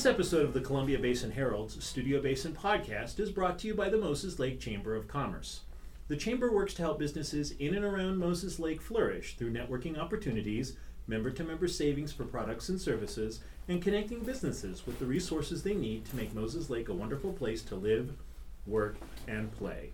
This episode of the Columbia Basin Herald's Studio Basin podcast is brought to you by the Moses Lake Chamber of Commerce. The Chamber works to help businesses in and around Moses Lake flourish through networking opportunities, member to member savings for products and services, and connecting businesses with the resources they need to make Moses Lake a wonderful place to live, work, and play.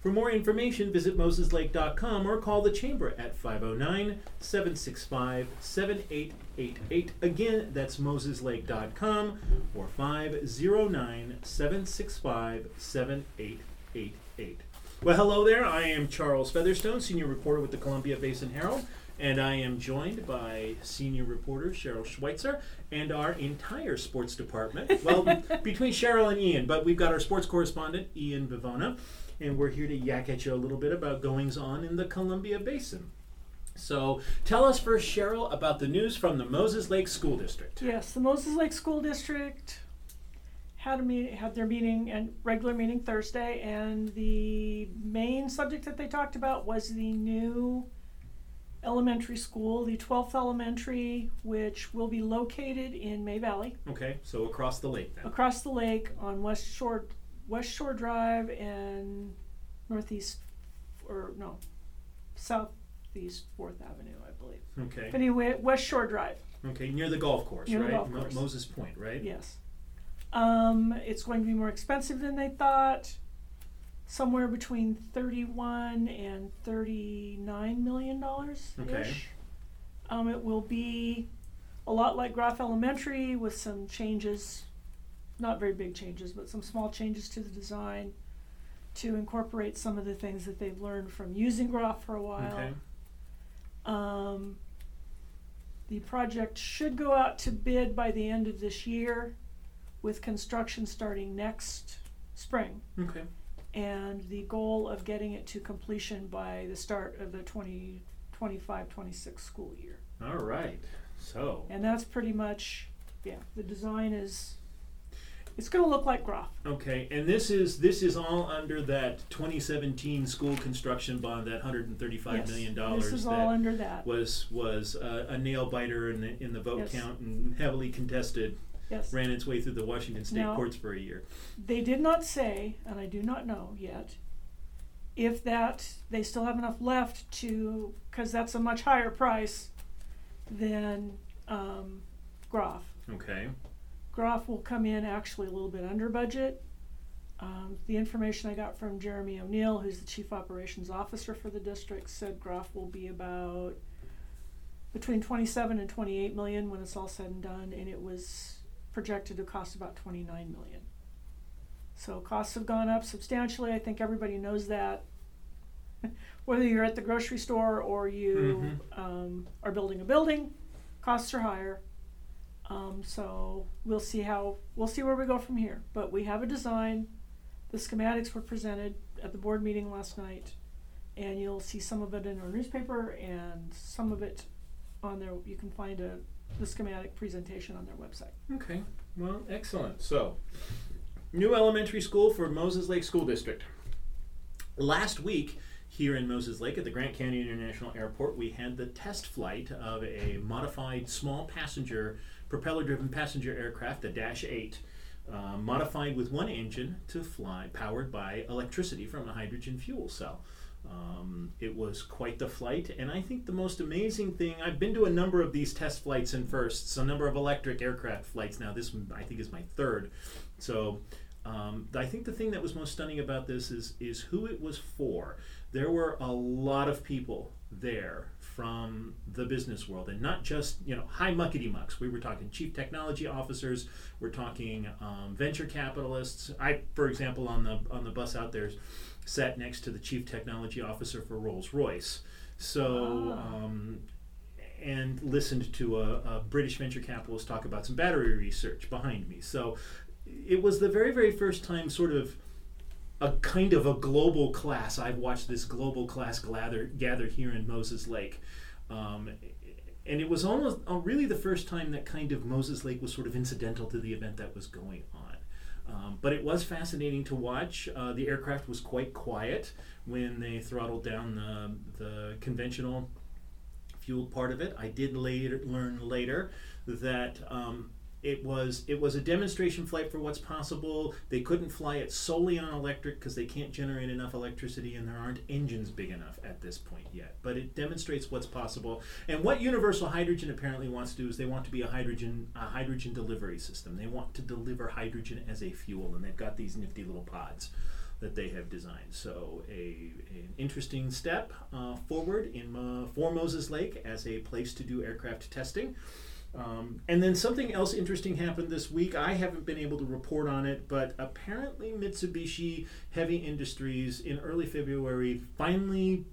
For more information, visit moseslake.com or call the Chamber at 509 765 7888. Again, that's moseslake.com or 509 765 7888. Well, hello there. I am Charles Featherstone, senior reporter with the Columbia Basin Herald, and I am joined by senior reporter Cheryl Schweizer and our entire sports department. Well, between Cheryl and Ian, but we've got our sports correspondent, Ian Bivona and we're here to yak at you a little bit about goings on in the Columbia Basin. So tell us first, Cheryl, about the news from the Moses Lake School District. Yes, the Moses Lake School District had a meet, had their meeting and regular meeting Thursday, and the main subject that they talked about was the new elementary school, the 12th elementary, which will be located in Mae Valley, Okay, so across the lake then. across the lake on West Shore West Shore Drive and Northeast, or no, Southeast Fourth Avenue, I believe. Okay, But Anyway, West Shore Drive. okay, near the golf course, Near the right? golf Mo- course. Moses Pointe, right? Yes. Um, it's going to be more expensive than they thought. Somewhere between thirty-one and thirty-nine million dollars Okay. Um, it will be a lot like Groff Elementary with some changes, not very big changes, but some small changes to the design to incorporate some of the things that they've learned from using Groff for a while. Okay. Um, the project should go out to bid by the end of this year, with construction starting next spring. Okay. And the goal of getting it to completion by the start of the 2025-26 school year. All right. So, And that's pretty much, yeah, the design is, it's gonna look like Groff. okay, and this is this is all under that 2017 school construction bond, that 135 Yes, million dollars. This is that all under that, was was uh, a nail biter in the in the vote Yes. count and heavily contested. yes. Ran its way through the Washington State Now- courts for a year. They did not say, and I do not know yet, if that, they still have enough left to, cause that's a much higher price than, um, Groff. Okay. Groff will come in actually a little bit under budget. Um, the information I got from Jeremy O'Neill, who's the chief operations officer for the district, said Groff will be about between twenty-seven and twenty-eight million when it's all said and done, and it was projected to cost about twenty-nine million. So costs have gone up substantially, I think everybody knows that. Whether you're at the grocery store or you, um, are building a building, costs are higher. Um, so we'll see how, we'll see where we go from here, but we have a design. The schematics were presented at the board meeting last night, and you'll see some of it in our newspaper and some of it on their, you can find a, the schematic presentation on their website. Okay. Well, excellent. So, new elementary school for Moses Lake School District. Last week, here in Moses Lake at the Grant County International Airport, we had the test flight of a modified small passenger, propeller driven passenger aircraft, the Dash 8, uh, modified with one engine to fly, powered by electricity from a hydrogen fuel cell. Um, it was quite the flight, and I think the most amazing thing I've been to a number of these test flights and firsts, a number of electric aircraft flights. Now, this I think is my third. So, um, I think the thing that was most stunning about this is is who it was for. There were a lot of people there from the business world, and not just you know high muckety mucks. We were talking chief technology officers. We're talking um, venture capitalists. I, for example, on the on the bus out there, sat next to the chief technology officer for Rolls Royce. So. Ah. Um, and listened to a, a British venture capitalist talk about some battery research behind me. So it was the very, very first time, sort of, a kind of a global class. I've watched this global class gather gather here in Moses Lake. Um, and it was almost uh, really the first time that kind of Moses Lake was sort of incidental to the event that was going on. Um, but it was fascinating to watch. Uh, the aircraft was quite quiet when they throttled down the, the conventional fueled part of it. I did later learn later that um, it was it was a demonstration flight for what's possible. They couldn't fly it solely on electric because they can't generate enough electricity and there aren't engines big enough at this point yet. But it demonstrates what's possible. And what Universal Hydrogen apparently wants to do is they want to be a hydrogen a hydrogen delivery system. They want to deliver hydrogen as a fuel, and they've got these nifty little pods that they have designed. So a an interesting step uh, forward in uh, for Moses Lake as a place to do aircraft testing. Um, and then something else interesting happened this week. I haven't been able to report on it, but apparently Mitsubishi Heavy Industries in early February finally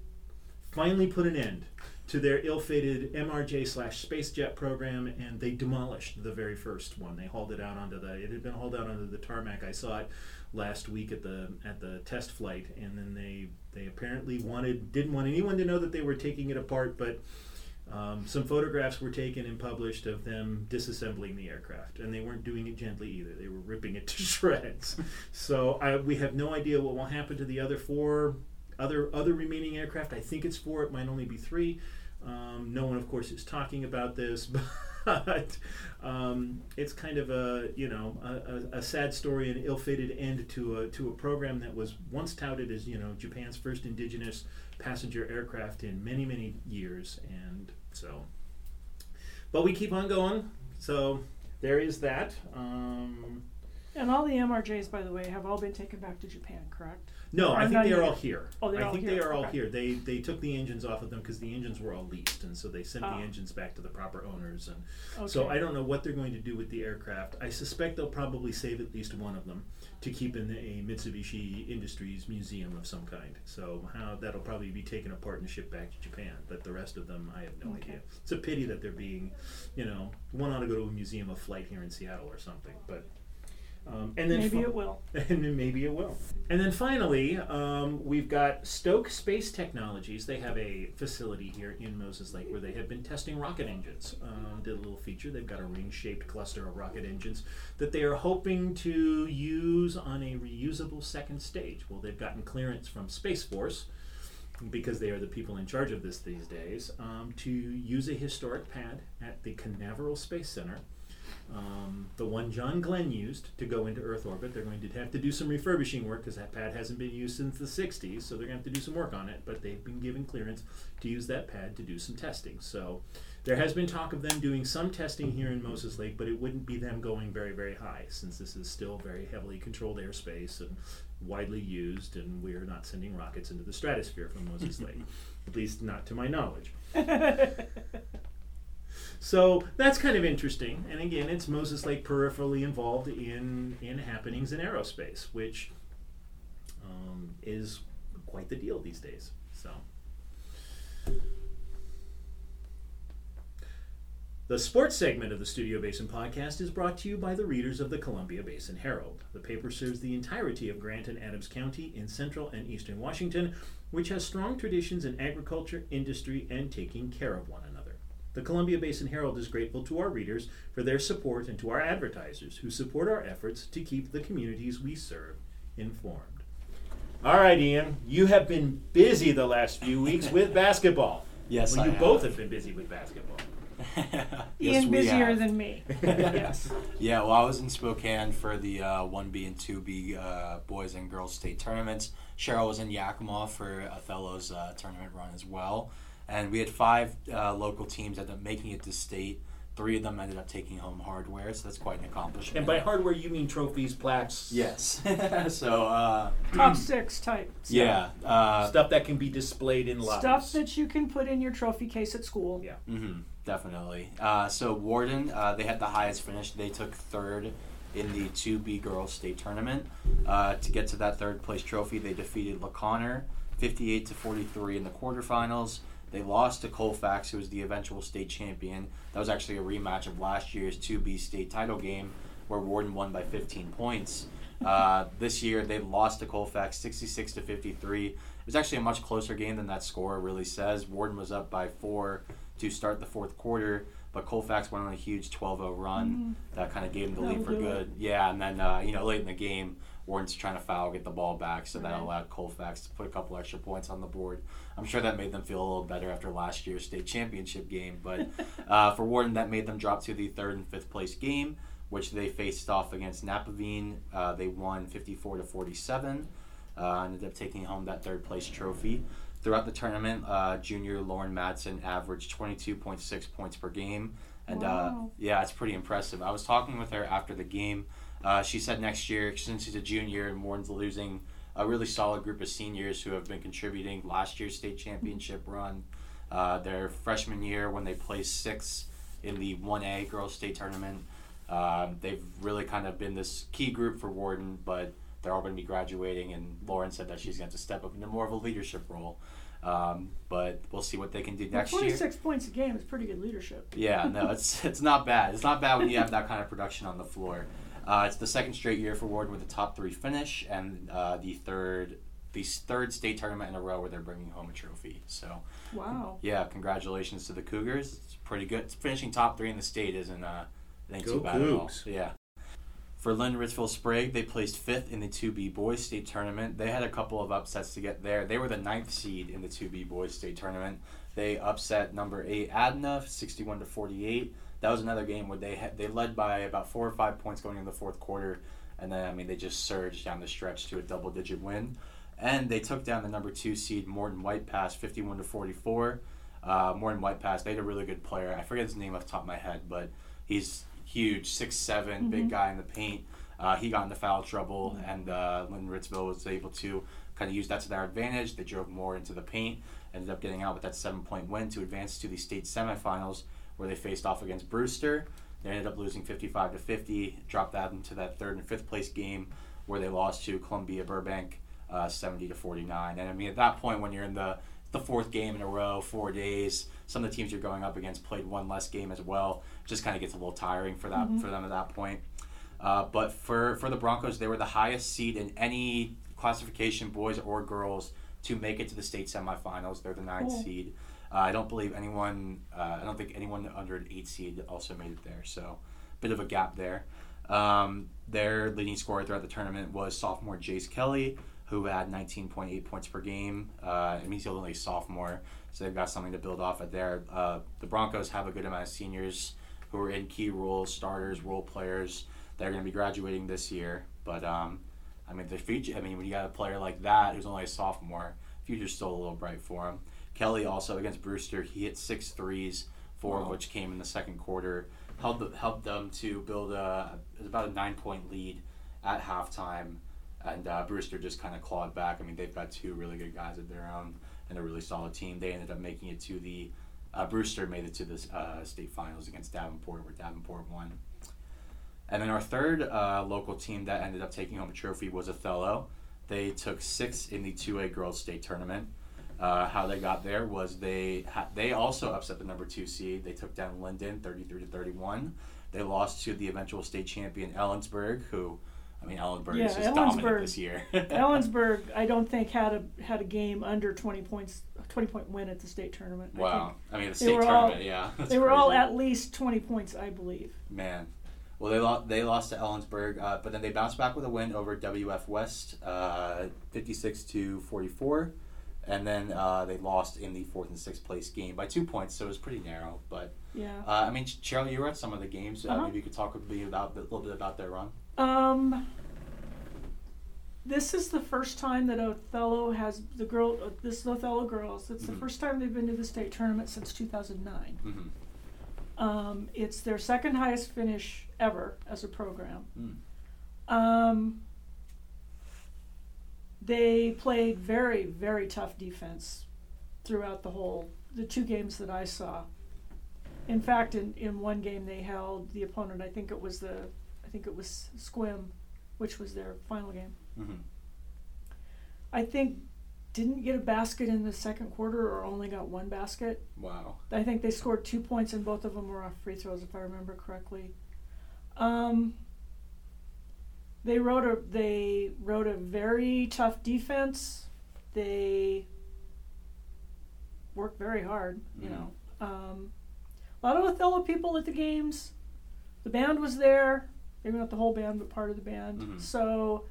finally put an end to their ill-fated MRJ slash SpaceJet program, and they demolished the very first one. They hauled it out onto the. It had been hauled out onto the tarmac. I saw it last week at the at the test flight, and then they they apparently wanted didn't want anyone to know that they were taking it apart, but. Um, some photographs were taken and published of them disassembling the aircraft, and they weren't doing it gently either. They were ripping it to shreds. so I, we have no idea what will happen to the other four other other remaining aircraft. I think it's four. It might only be three. Um, no one, of course, is talking about this, but um, it's kind of a you know a, a, a sad story, an ill-fated end to a to a program that was once touted as you know Japan's first indigenous passenger aircraft in many many years, and so. But we keep on going. So there is that. Um, And all the MRJs, by the way, have all been taken back to Japan, correct? No, I think they are all here. Oh, they're I all think here, they are all okay. here. They they took the engines off of them because the engines were all leased, and so they sent Ah. the engines back to the proper owners. And Okay. so I don't know what they're going to do with the aircraft. I suspect they'll probably save at least one of them to keep in a Mitsubishi Industries museum of some kind. So how that'll probably be taken apart and shipped back to Japan. But the rest of them, I have no Okay. idea. It's a pity that they're being, you know, one ought to go to a museum of flight here in Seattle or something. But um, and then Maybe fi- it will. and then maybe it will. And then finally, um, we've got Stoke Space Technologies. They have a facility here in Moses Lake where they have been testing rocket engines. Um, did a little feature. They've got a ring-shaped cluster of rocket engines that they are hoping to use on a reusable second stage. Well, they've gotten clearance from Space Force because they are the people in charge of this these days, um, to use a historic pad at the Canaveral Space Center. Um, the one John Glenn used to go into Earth orbit. They're going to have to do some refurbishing work because that pad hasn't been used since the 60s, so they're going to have to do some work on it. But they've been given clearance to use that pad to do some testing. So there has been talk of them doing some testing here in Moses Lake, but it wouldn't be them going very, very high since this is still very heavily controlled airspace and widely used, and we're not sending rockets into the stratosphere from Moses Lake, at least not to my knowledge. So that's kind of interesting. And again, it's Moses Lake peripherally involved in in happenings in aerospace, which um, is quite the deal these days. So. The sports segment of the Studio Basin podcast is brought to you by the readers of the Columbia Basin Herald. The paper serves the entirety of Grant and Adams County in central and eastern Washington, which has strong traditions in agriculture, industry, and taking care of one another. The Columbia Basin Herald is grateful to our readers for their support and to our advertisers who support our efforts to keep the communities we serve informed. All right, Ian, you have been busy the last few weeks with basketball. Yes, well, I you have. both have been busy with basketball. Yes, Ian busier have. than me. yes. Yeah, well, I was in Spokane for the uh, 1B and 2B uh, boys and girls state tournaments. Cheryl was in Yakima for Othello's uh, tournament run as well. And we had five uh, local teams that ended up making it to state. Three of them ended up taking home hardware, so that's quite an accomplishment. And by hardware, you mean trophies, plaques, Yes. so, uh, Top six type. yeah. Uh, stuff that can be displayed in lobbies. Stuff that you can put in your trophy case at school. Yeah. hmm definitely. Uh, so Warden, uh, they had the highest finish. They took third in the 2B girls state tournament. Uh, to get to that third place trophy, they defeated LaConner 58 to 43 in the quarterfinals. They lost to Colfax, who was the eventual state champion. That was actually a rematch of last year's 2B state title game, where Warden won by 15 points. Uh, this year, they lost to Colfax 66 to 53. It was actually a much closer game than that score really says. Warden was up by four to start the fourth quarter, but Colfax went on a huge 12-0 run that kind of gave them the lead That'll for good. Yeah, and then uh, you know late in the game, Warden's trying to foul, get the ball back, so that allowed Colfax to put a couple extra points on the board. I'm sure that made them feel a little better after last year's state championship game, but uh, for Warden, that made them drop to the third and fifth place game. which they faced off against Napavine. Uh, they won 54 to 47. Uh, ended up taking home that third place trophy. Throughout the tournament, uh, junior Lauren Madsen averaged 22.6 points per game. And uh, Wow. yeah, it's pretty impressive. I was talking with her after the game. Uh, she said next year, since she's a junior and Warden's losing a really solid group of seniors who have been contributing last year's state championship run, uh, their freshman year when they placed sixth in the 1A girls state tournament. Um, they've really kind of been this key group for Warden, but they're all going to be graduating, and Lauren said that she's going to step up into more of a leadership role. Um, but we'll see what they can do next year. 26 points a game is pretty good leadership. Yeah, no, it's it's not bad. It's not bad when you have that kind of production on the floor. Uh, it's the second straight year for Warden with a top three finish, and uh, the third the third state tournament in a row where they're bringing home a trophy. So Wow. yeah, congratulations to the Cougars. It's pretty good. Finishing top three in the state isn't uh, ain't Go too bad at all. Cougs. Yeah. For Lind Ritzville Sprague, they placed fifth in the 2B boys state tournament. They had a couple of upsets to get there. They were the ninth seed in the 2B boys state tournament. They upset number eight Adna, 61 to 48. That was another game where they had, they led by about four or five points going into the fourth quarter, and then I mean they just surged down the stretch to a double digit win, and they took down the number two seed Morton White Pass, 51 to 44. Uh, Morton White Pass, they had a really good player. I forget his name off the top of my head, but he's huge, six seven big guy in the paint. Uh, he got into foul trouble, and uh, Lind Ritzville was able to kind of use that to their advantage. They drove more into the paint, ended up getting out with that seven point win to advance to the state semifinals, where they faced off against Brewster. They ended up losing 55 to 50, dropped that into that third and fifth place game, where they lost to Columbia Burbank uh, 70 to 49. And I mean, at that point, when you're in the the fourth game in a row, four days, some of the teams you're going up against played one less game as well. Just kind of gets a little tiring for that Mhm. for them at that point. Uh, but for for the Broncos, they were the highest seed in any classification, boys or girls, to make it to the state semifinals. They're the ninth Cool. seed. Uh, I don't believe anyone. Uh, I don't think anyone under an eight seed also made it there. So, bit of a gap there. Um, their leading scorer throughout the tournament was sophomore Jace Kelly, who had 19.8 points per game. Uh, it means he's only a sophomore, so they've got something to build off at there. Uh, the Broncos have a good amount of seniors who are in key roles, starters, role players. They're going to be graduating this year, but um, I mean the future. I mean when you got a player like that who's only a sophomore, future's still a little bright for him. Kelly also against Brewster, he hit six threes, four of which came in the second quarter. Helped helped them to build a about a nine point lead at halftime, and uh, Brewster just kind of clawed back. I mean they've got two really good guys of their own and a really solid team. They ended up making it to the uh, Brewster made it to the uh, state finals against Davenport, where Davenport won. And then our third uh, local team that ended up taking home a trophy was Othello. They took sixth in the 2A girls state tournament. Uh, how they got there was they ha- they also upset the number two seed. They took down Lynden 33 to 31. They lost to the eventual state champion Ellensburg, who, I mean, Ellensburg Yeah, is just dominant this year. Ellensburg, I don't think had a had a game under 20 points, 20 point win at the state tournament. Wow, I mean the state were all- yeah. they were all at least 20 points, I believe. Man. Well, they lost. They lost to Ellensburg, uh, but then they bounced back with a win over WF West, uh, fifty-six to forty-four, and then uh, they lost in the fourth and sixth place game by two points. So it was pretty narrow. But Yeah. uh, I mean, Cheryl, you were at some of the games. Uh, Uh-huh. Maybe you could talk a bit about a little bit about their run. Um, this is the first time that Othello has the girl. Uh, this is Othello girls. It's the Mhm. first time they've been to the state tournament since 2009. Mm-hmm. Um, it's their second highest finish ever as a program. Mm. Um, they played very, very tough defense throughout the whole the two games that I saw. In fact, in, in one game they held the opponent. I think it was the I think it was Sequim, which was their final game. Mm-hmm. I think didn't get a basket in the second quarter or only got one basket. Wow. I think they scored two points and both of them were off free throws, if I remember correctly. Um, they wrote a they wrote a very tough defense. They worked very hard, you know. Um, a lot of Othello people at the games. The band was there. Maybe not the whole band, but part of the band. Mhm. So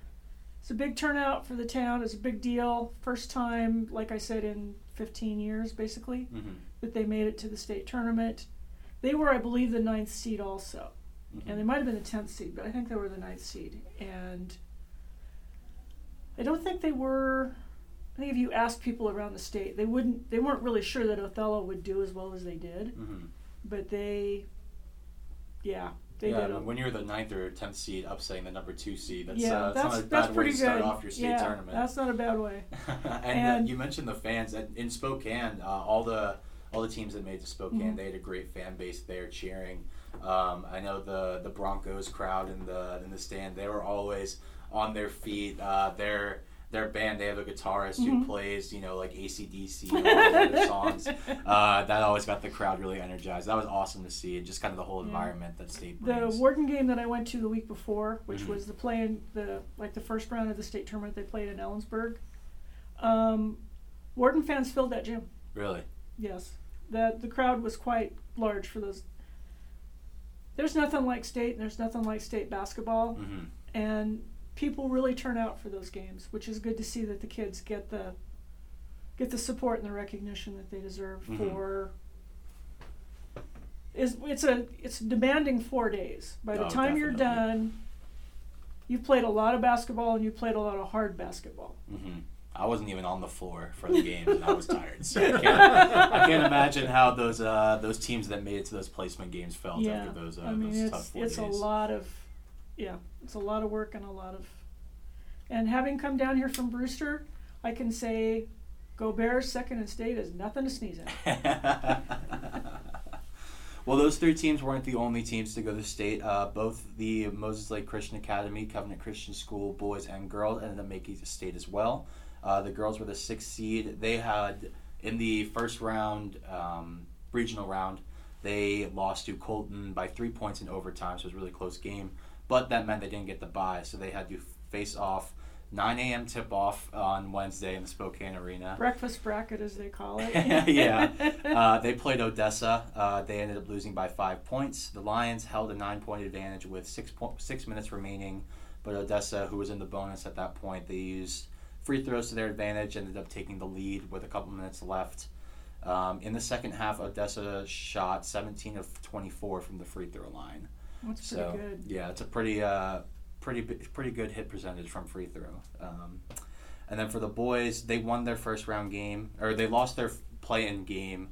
it's a big turnout for the town. It's a big deal. First time, like I said, in 15 years, basically Mm-hmm. that they made it to the state tournament. They were, I believe, the ninth seed also. And they might have been the tenth seed, but I think they were the ninth seed. And I don't think they were. I think if you asked people around the state, they wouldn't. They weren't really sure that Othello would do as well as they did, Mhm. but they, yeah, they yeah, did. when you're the ninth or tenth seed upsetting the number two seed, that's, yeah, uh, that's, that's not a that's bad way to start good. off your state yeah, tournament. that's not a bad way. and, uh, you mentioned the fans and in Spokane. Uh, all the all the teams that made to Spokane, Mhm. they had a great fan base there cheering. Um, I know the the Broncos crowd in the in the stand. They were always on their feet. Uh, their their band, they have a guitarist who Mhm. plays, you know, like ACDC and all those other songs. Uh, that always got the crowd really energized. That was awesome to see, and just kind of the whole Yeah. environment that state The brings. Warden game that I went to the week before, which Mhm. was the play in the like the first round of the state tournament they played in Ellensburg. Um, Warden fans filled that gym. really, Yes, that the crowd was quite large for those. There's nothing like state, and there's nothing like state basketball, hmm and people really turn out for those games, which is good to see that the kids get the get the support and the recognition that they deserve Mhm. for. Is it's a it's demanding four days. By the Oh, time you're done, you've played a lot of basketball and you've played a lot of hard basketball. hmm I wasn't even on the floor for the game, and I was tired. So I can't, I can't imagine how those uh, those teams that made it to those placement games felt yeah, after those uh, I mean those tough it's four it's a lot of, yeah, it's a lot of work and a lot of, and having come down here from Brewster, I can say, go Bears. Second in state is nothing to sneeze at. well, those three teams weren't the only teams to go to state. Uh, both the Moses Lake Christian Academy, Covenant Christian School, boys and girls, ended up making to state as well. Uh, the girls were the sixth seed. They had in the first round, um, regional round, they lost to Colton by three points in overtime, so it was a really close game. But that meant they didn't get the bye, so they had to face off 9 a.m. tip off on Wednesday in the Spokane Arena. Breakfast bracket, as they call it. Yeah. Uh, they played Odessa. Uh, they ended up losing by five points. The Lions held a nine-point advantage with six po- six minutes remaining, but Odessa, who was in the bonus at that point, they used free throws to their advantage. Ended up taking the lead with a couple minutes left. Um, in the second half, Odessa shot 17 of 24 from the free throw line. That's pretty good. yeah, it's a pretty uh, pretty pretty good hit percentage from free throw. Um, and then for the boys, they won their first round game, or they lost their play-in game,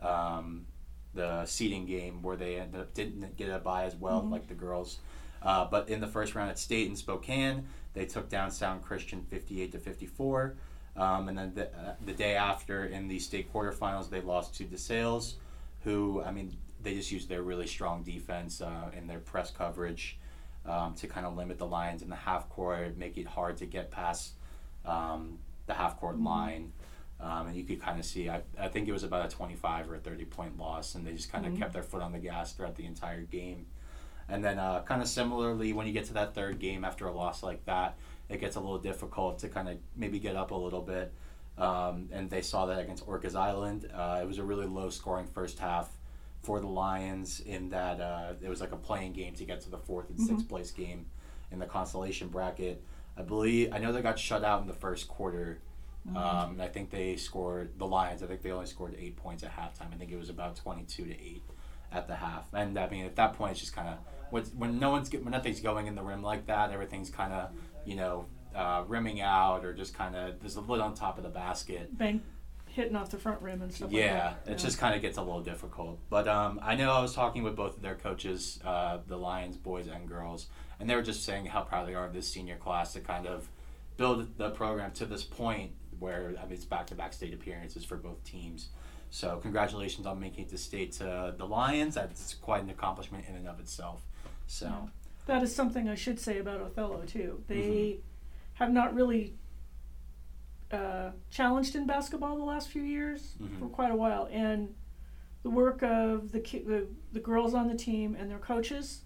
um, the seeding game where they ended up didn't get a bye as well, Mhm. like the girls. Uh, but in the first round at state in Spokane, they took down Sound Christian 58 to 54. Um, and then the, uh, the day after, in the state quarterfinals, they lost to DeSales, who I mean, they just used their really strong defense uh, in their press coverage um, to kind of limit the Lions in the half court, make it hard to get past um, the half court Mhm. line. Um, and you could kind of see, I, I think it was about a 25 or a 30 point loss, and they just kind of Mhm. kept their foot on the gas throughout the entire game. And then, uh, kind of similarly, when you get to that third game after a loss like that, it gets a little difficult to kind of maybe get up a little bit. Um, and they saw that against Orcas Island. Uh, it was a really low scoring first half for the Lions, in that uh, it was like a playing game to get to the fourth and sixth Mhm. place game in the consolation bracket. I believe I know they got shut out in the first quarter. Um, and I think they scored the Lions. I think they only scored eight points at halftime. I think it was about twenty-two to eight at the half. And I mean, at that point, it's just kind of when, when no one's when nothing's going in the rim like that, everything's kind of you know uh, rimming out or just kind of there's a lid on top of the basket. Bang, hitting off the front rim and stuff Yeah, like that. it just kind of gets a little difficult. But um, I know I was talking with both of their coaches, uh, the Lions boys and girls, and they were just saying how proud they are of this senior class to kind of build the program to this point where I mean it's back-to-back state appearances for both teams. So congratulations on making it to state to the Lions. That's quite an accomplishment in and of itself. So Yeah. That is something I should say about Othello too. They Mm-hmm. have not really uh, challenged in basketball the last few years Mhm. for quite a while, and the work of the, ki- the the girls on the team and their coaches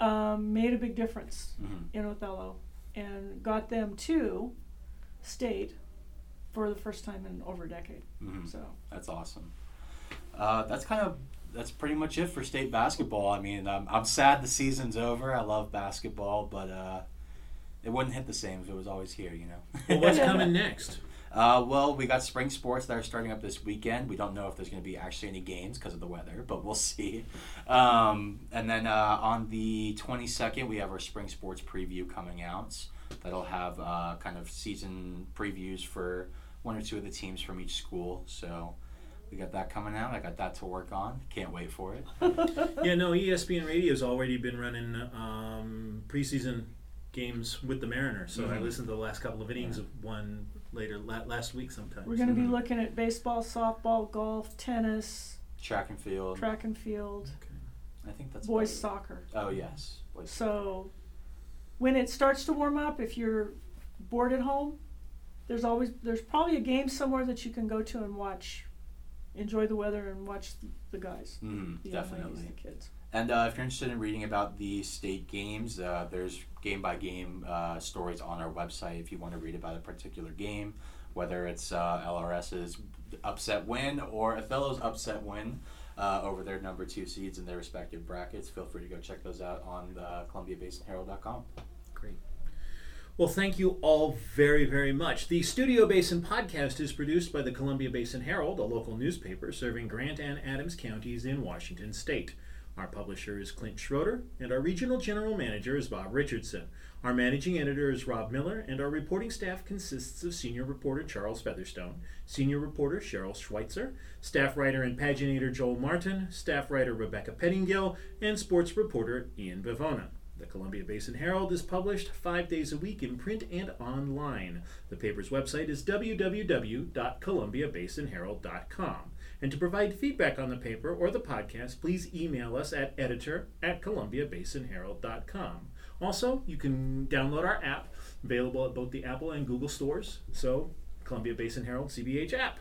um, made a big difference mhm. in Othello and got them to state for the first time in over a decade. Mhm. So That's awesome. Uh, that's kind of that's pretty much it for state basketball. I mean, I'm, I'm sad the season's over. I love basketball, but uh, it wouldn't hit the same if it was always here. You know. Well, what's coming next? Uh, well, we got spring sports that are starting up this weekend. We don't know if there's going to be actually any games because of the weather, but we'll see. Um, and then uh, on the 22nd, we have our spring sports preview coming out. That'll have uh, kind of season previews for one or two of the teams from each school. So we got that coming out. I got that to work on. Can't wait for it. yeah, no, ESPN Radio's already been running um, preseason games with the Mariners, so I Mhm. listened to the last couple of innings of one later la- last week sometime. We're going to be Mhm. looking at baseball, softball, golf, tennis, Track and field. track and field, I think that's boys soccer. Oh yes. Boys So when it starts to warm up, if you're bored at home, there's always there's probably a game somewhere that you can go to and watch, enjoy the weather and watch the guys, Mm, the young ladies, definitely. the kids. And uh, if you're interested in reading about the state games, uh, there's game by game uh, stories on our website if you want to read about a particular game, whether it's uh, LRS's upset win or Othello's upset win uh, over their number two seeds in their respective brackets. Feel free to go check those out on the ColumbiaBasinHerald.com. Great. Well, thank you all very, very much. The Studio Basin podcast is produced by the Columbia Basin Herald, a local newspaper serving Grant and Adams counties in Washington state. Our publisher is Clint Schroeder, and our regional general manager is Bob Richardson. Our managing editor is Rob Miller, and our reporting staff consists of senior reporter Charles Featherstone, senior reporter Cheryl Schweizer, staff writer and paginator Joel Martin, staff writer Rebecca Pettingill, and sports reporter Ian Bivona. The Columbia Basin Herald is published five days a week in print and online. The paper's website is www.columbiabasinherald.com. And to provide feedback on the paper or the podcast, please email us at editor at columbiabasinherald.com. Also, you can download our app, available at both the Apple and Google stores. So, Columbia Basin Herald CBH app.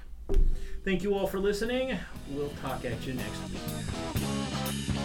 Thank you all for listening. We'll talk at you next week.